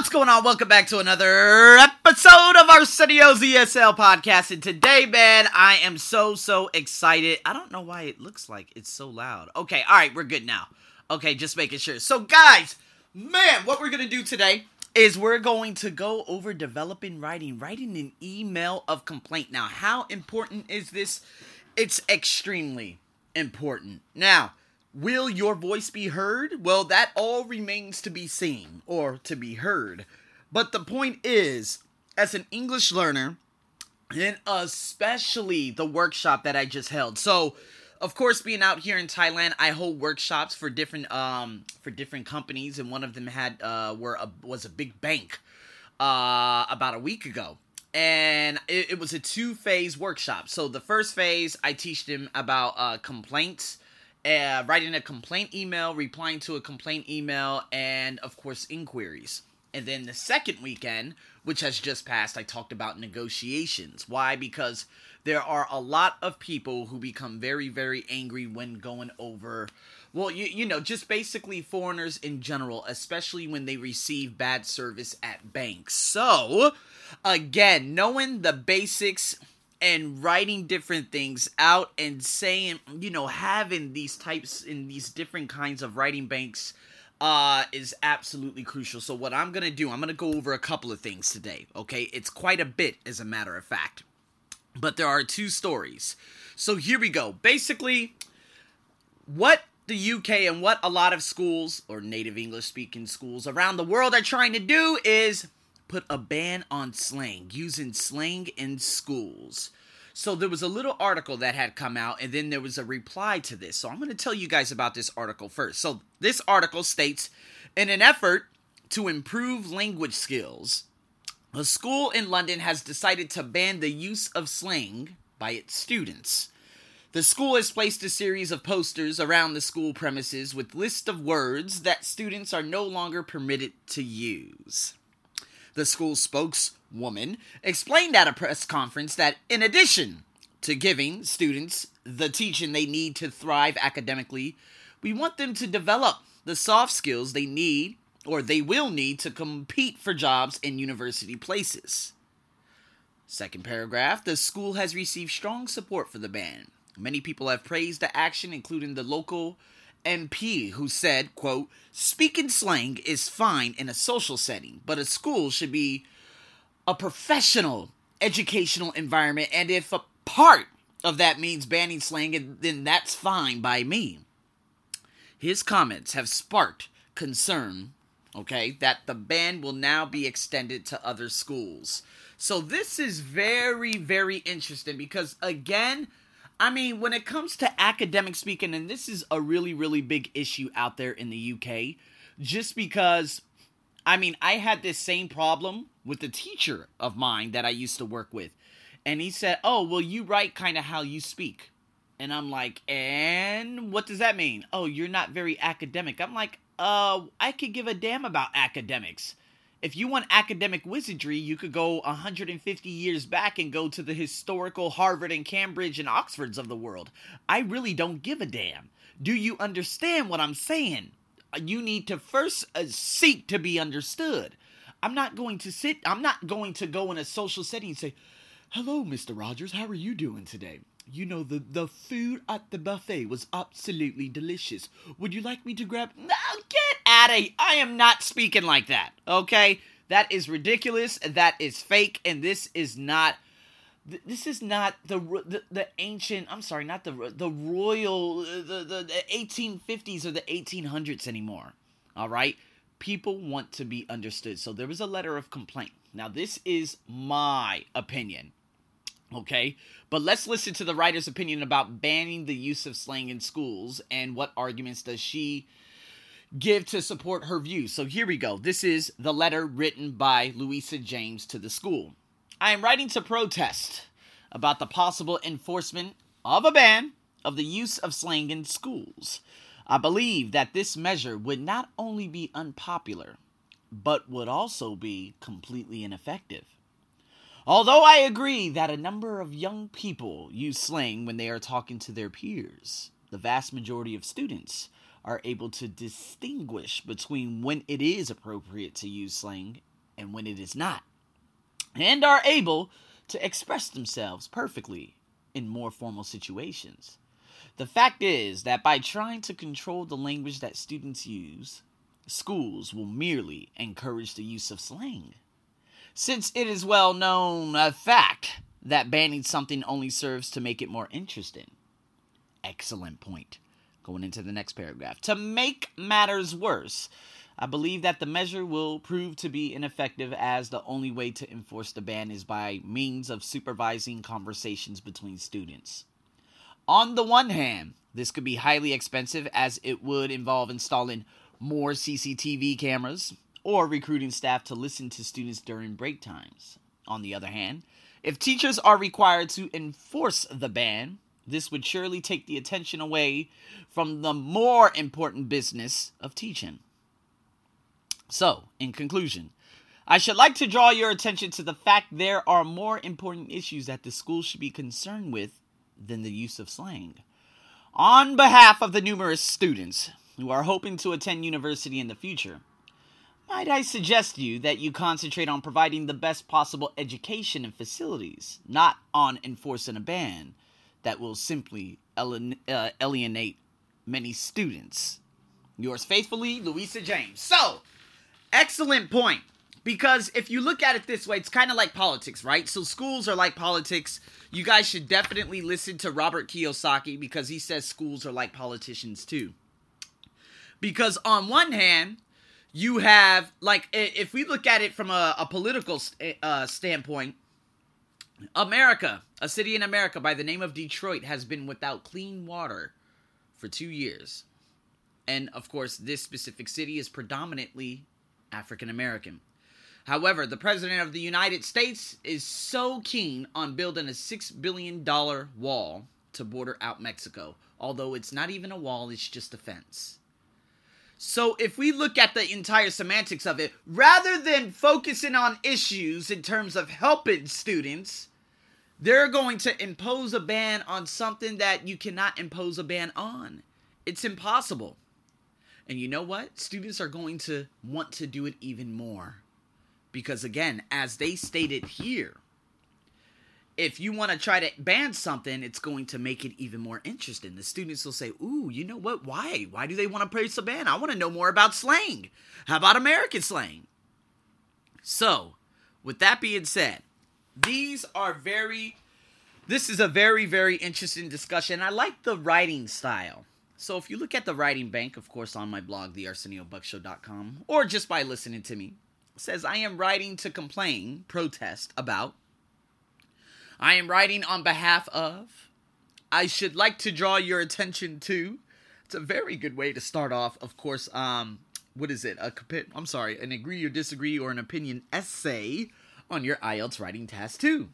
What's going on? Welcome back to another episode of our Arsenio's ESL podcast. And today, man, I am so, so excited. I don't know why it looks like it's so loud. Okay, all right, we're good now. Okay, just making sure. So, guys, man, what we're going to do today is we're going to go over developing writing, writing an email of complaint. Now, how important is this? It's extremely important. Now, Will your voice be heard? Well, that all remains to be seen or to be heard. But the point is, as an English learner, and especially the workshop that I just held. So, of course, being out here in Thailand, I hold workshops for different um for different companies, and one of them had uh were a, was a big bank uh about a week ago and it, it was a two phase workshop. So the first phase, I teach them about uh, complaints uh, writing a complaint email, replying to a complaint email, and of course, inquiries. And then the second weekend, which has just passed, I talked about negotiations. Why? Because there are a lot of people who become very, very angry when going over, well, you, you know, just basically foreigners in general, especially when they receive bad service at banks. So, again, knowing the basics and writing different things out and saying, you know, having these types in these different kinds of writing banks uh is absolutely crucial. So what I'm going to do, I'm going to go over a couple of things today, okay? It's quite a bit as a matter of fact. But there are two stories. So here we go. Basically, what the UK and what a lot of schools or native English speaking schools around the world are trying to do is put a ban on slang, using slang in schools. So there was a little article that had come out, and then there was a reply to this. So I'm going to tell you guys about this article first. So this article states In an effort to improve language skills, a school in London has decided to ban the use of slang by its students. The school has placed a series of posters around the school premises with lists of words that students are no longer permitted to use. The school spokeswoman explained at a press conference that in addition to giving students the teaching they need to thrive academically, we want them to develop the soft skills they need or they will need to compete for jobs in university places. Second paragraph The school has received strong support for the ban. Many people have praised the action, including the local MP who said, quote, speaking slang is fine in a social setting, but a school should be a professional educational environment, and if a part of that means banning slang, then that's fine by me. His comments have sparked concern, okay, that the ban will now be extended to other schools. So this is very, very interesting because, again, I mean, when it comes to academic speaking, and this is a really, really big issue out there in the UK, just because, I mean, I had this same problem with the teacher of mine that I used to work with. And he said, Oh, well, you write kind of how you speak. And I'm like, And what does that mean? Oh, you're not very academic. I'm like, Uh, I could give a damn about academics if you want academic wizardry, you could go 150 years back and go to the historical Harvard and Cambridge and Oxfords of the world. I really don't give a damn. Do you understand what I'm saying? You need to first uh, seek to be understood. I'm not going to sit, I'm not going to go in a social setting and say, Hello, Mr. Rogers, how are you doing today? You know, the, the food at the buffet was absolutely delicious. Would you like me to grab. No, get out of. I am not speaking like that, okay? That is ridiculous. That is fake. And this is not. This is not the, the the ancient. I'm sorry, not the the royal the, the the 1850s or the 1800s anymore. All right, people want to be understood. So there was a letter of complaint. Now this is my opinion. Okay, but let's listen to the writer's opinion about banning the use of slang in schools and what arguments does she give to support her view. So here we go. This is the letter written by Louisa James to the school. I am writing to protest about the possible enforcement of a ban of the use of slang in schools. I believe that this measure would not only be unpopular, but would also be completely ineffective. Although I agree that a number of young people use slang when they are talking to their peers, the vast majority of students are able to distinguish between when it is appropriate to use slang and when it is not, and are able to express themselves perfectly in more formal situations. The fact is that by trying to control the language that students use, schools will merely encourage the use of slang. Since it is well known a fact that banning something only serves to make it more interesting. Excellent point. Going into the next paragraph. To make matters worse, I believe that the measure will prove to be ineffective as the only way to enforce the ban is by means of supervising conversations between students. On the one hand, this could be highly expensive as it would involve installing more CCTV cameras or recruiting staff to listen to students during break times. On the other hand, if teachers are required to enforce the ban, this would surely take the attention away from the more important business of teaching. So, in conclusion, I should like to draw your attention to the fact there are more important issues that the school should be concerned with than the use of slang. On behalf of the numerous students who are hoping to attend university in the future, might I suggest to you that you concentrate on providing the best possible education and facilities, not on enforcing a ban that will simply uh, alienate many students. Yours faithfully, Louisa James. So, Excellent point. Because if you look at it this way, it's kind of like politics, right? So schools are like politics. You guys should definitely listen to Robert Kiyosaki because he says schools are like politicians too. Because on one hand, you have like if we look at it from a, a political uh, standpoint, America, a city in America by the name of Detroit, has been without clean water for two years. And of course, this specific city is predominantly African American. However, the President of the United States is so keen on building a $6 billion wall to border out Mexico, although it's not even a wall, it's just a fence. So, if we look at the entire semantics of it, rather than focusing on issues in terms of helping students, they're going to impose a ban on something that you cannot impose a ban on. It's impossible. And you know what? Students are going to want to do it even more. Because again, as they stated here, if you want to try to ban something, it's going to make it even more interesting. The students will say, Ooh, you know what? Why? Why do they want to place a ban? I want to know more about slang. How about American slang? So, with that being said, these are very, this is a very, very interesting discussion. I like the writing style. So if you look at the writing bank, of course, on my blog, thearseniobuckshow.com, or just by listening to me, says I am writing to complain, protest about. I am writing on behalf of. I should like to draw your attention to. It's a very good way to start off. Of course, um, what is it? A I'm sorry, an agree or disagree or an opinion essay on your IELTS writing task too.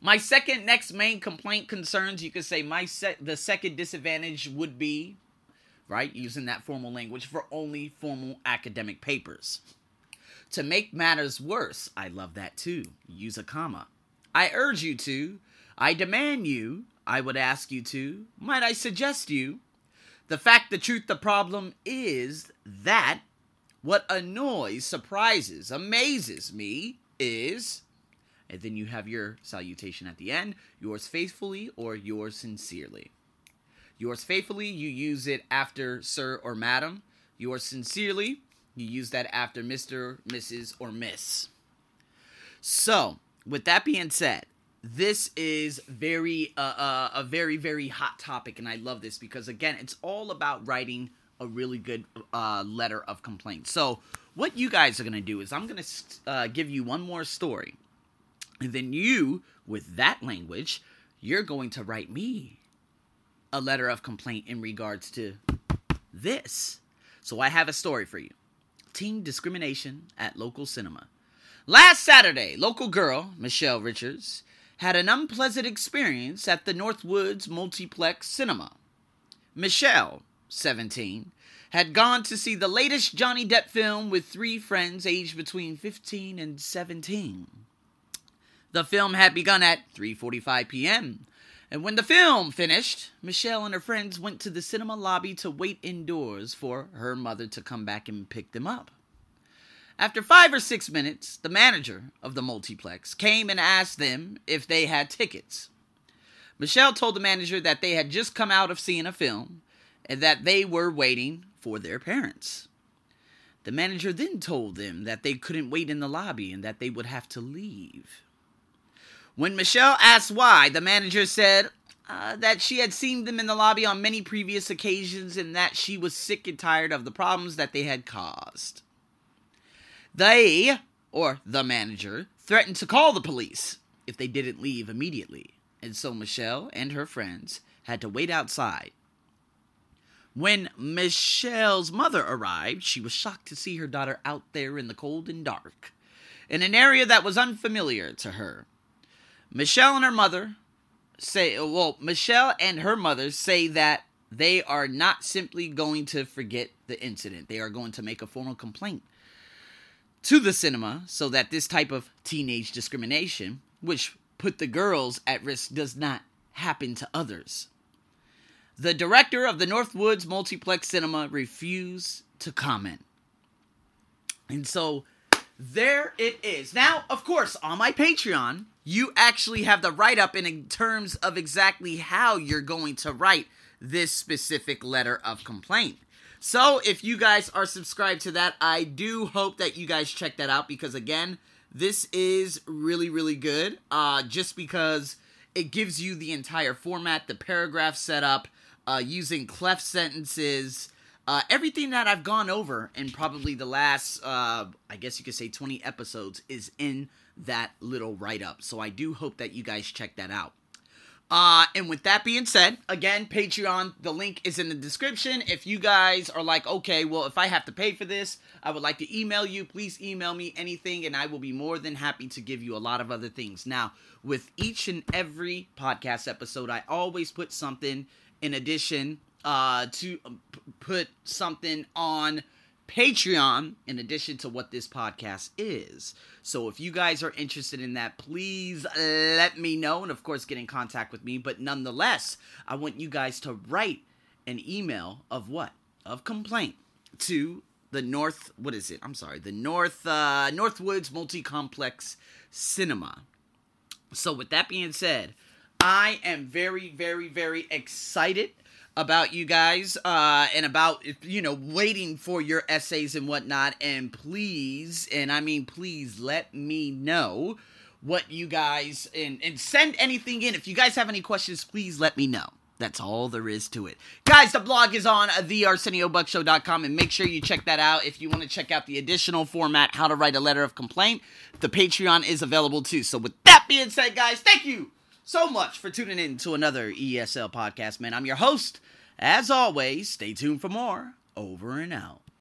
My second next main complaint concerns, you could say my se- the second disadvantage would be, right, using that formal language for only formal academic papers. To make matters worse, I love that too. Use a comma. I urge you to, I demand you, I would ask you to, might I suggest you. The fact, the truth, the problem is that what annoys, surprises, amazes me is and then you have your salutation at the end yours faithfully or yours sincerely. Yours faithfully, you use it after sir or madam. Yours sincerely, you use that after Mr., Mrs., or Miss. So, with that being said, this is very uh, uh, a very very hot topic, and I love this because again, it's all about writing a really good uh, letter of complaint. So, what you guys are gonna do is I'm gonna uh, give you one more story and then you, with that language, you're going to write me a letter of complaint in regards to this. So I have a story for you. Teen discrimination at local cinema. Last Saturday, local girl, Michelle Richards, had an unpleasant experience at the Northwoods Multiplex Cinema. Michelle, 17, had gone to see the latest Johnny Depp film with three friends aged between 15 and 17. The film had begun at 3:45 p.m. And when the film finished, Michelle and her friends went to the cinema lobby to wait indoors for her mother to come back and pick them up. After five or six minutes, the manager of the multiplex came and asked them if they had tickets. Michelle told the manager that they had just come out of seeing a film and that they were waiting for their parents. The manager then told them that they couldn't wait in the lobby and that they would have to leave. When Michelle asked why, the manager said uh, that she had seen them in the lobby on many previous occasions and that she was sick and tired of the problems that they had caused. They, or the manager, threatened to call the police if they didn't leave immediately, and so Michelle and her friends had to wait outside. When Michelle's mother arrived, she was shocked to see her daughter out there in the cold and dark, in an area that was unfamiliar to her. Michelle and her mother say, well, Michelle and her mother say that they are not simply going to forget the incident. They are going to make a formal complaint to the cinema so that this type of teenage discrimination, which put the girls at risk, does not happen to others. The director of the Northwoods Multiplex Cinema refused to comment. And so there it is. Now, of course, on my Patreon, you actually have the write up in terms of exactly how you're going to write this specific letter of complaint. So if you guys are subscribed to that, I do hope that you guys check that out because again, this is really really good. Uh, just because it gives you the entire format, the paragraph setup, uh, using cleft sentences. Uh, everything that I've gone over in probably the last, uh, I guess you could say 20 episodes is in that little write up. So I do hope that you guys check that out. Uh, and with that being said, again, Patreon, the link is in the description. If you guys are like, okay, well, if I have to pay for this, I would like to email you. Please email me anything, and I will be more than happy to give you a lot of other things. Now, with each and every podcast episode, I always put something in addition uh, to um, put something on Patreon in addition to what this podcast is. So if you guys are interested in that, please let me know and of course get in contact with me. But nonetheless, I want you guys to write an email of what? Of complaint to the North what is it? I'm sorry, the North uh Northwoods Multi Complex Cinema. So with that being said, I am very, very, very excited about you guys uh, and about you know waiting for your essays and whatnot and please and i mean please let me know what you guys and and send anything in if you guys have any questions please let me know that's all there is to it. Guys, the blog is on thearseniobuckshow.com and make sure you check that out. If you want to check out the additional format, how to write a letter of complaint, the Patreon is available too. So, with that being said, guys, thank you so much for tuning in to another ESL podcast, man. I'm your host. As always, stay tuned for more. Over and out.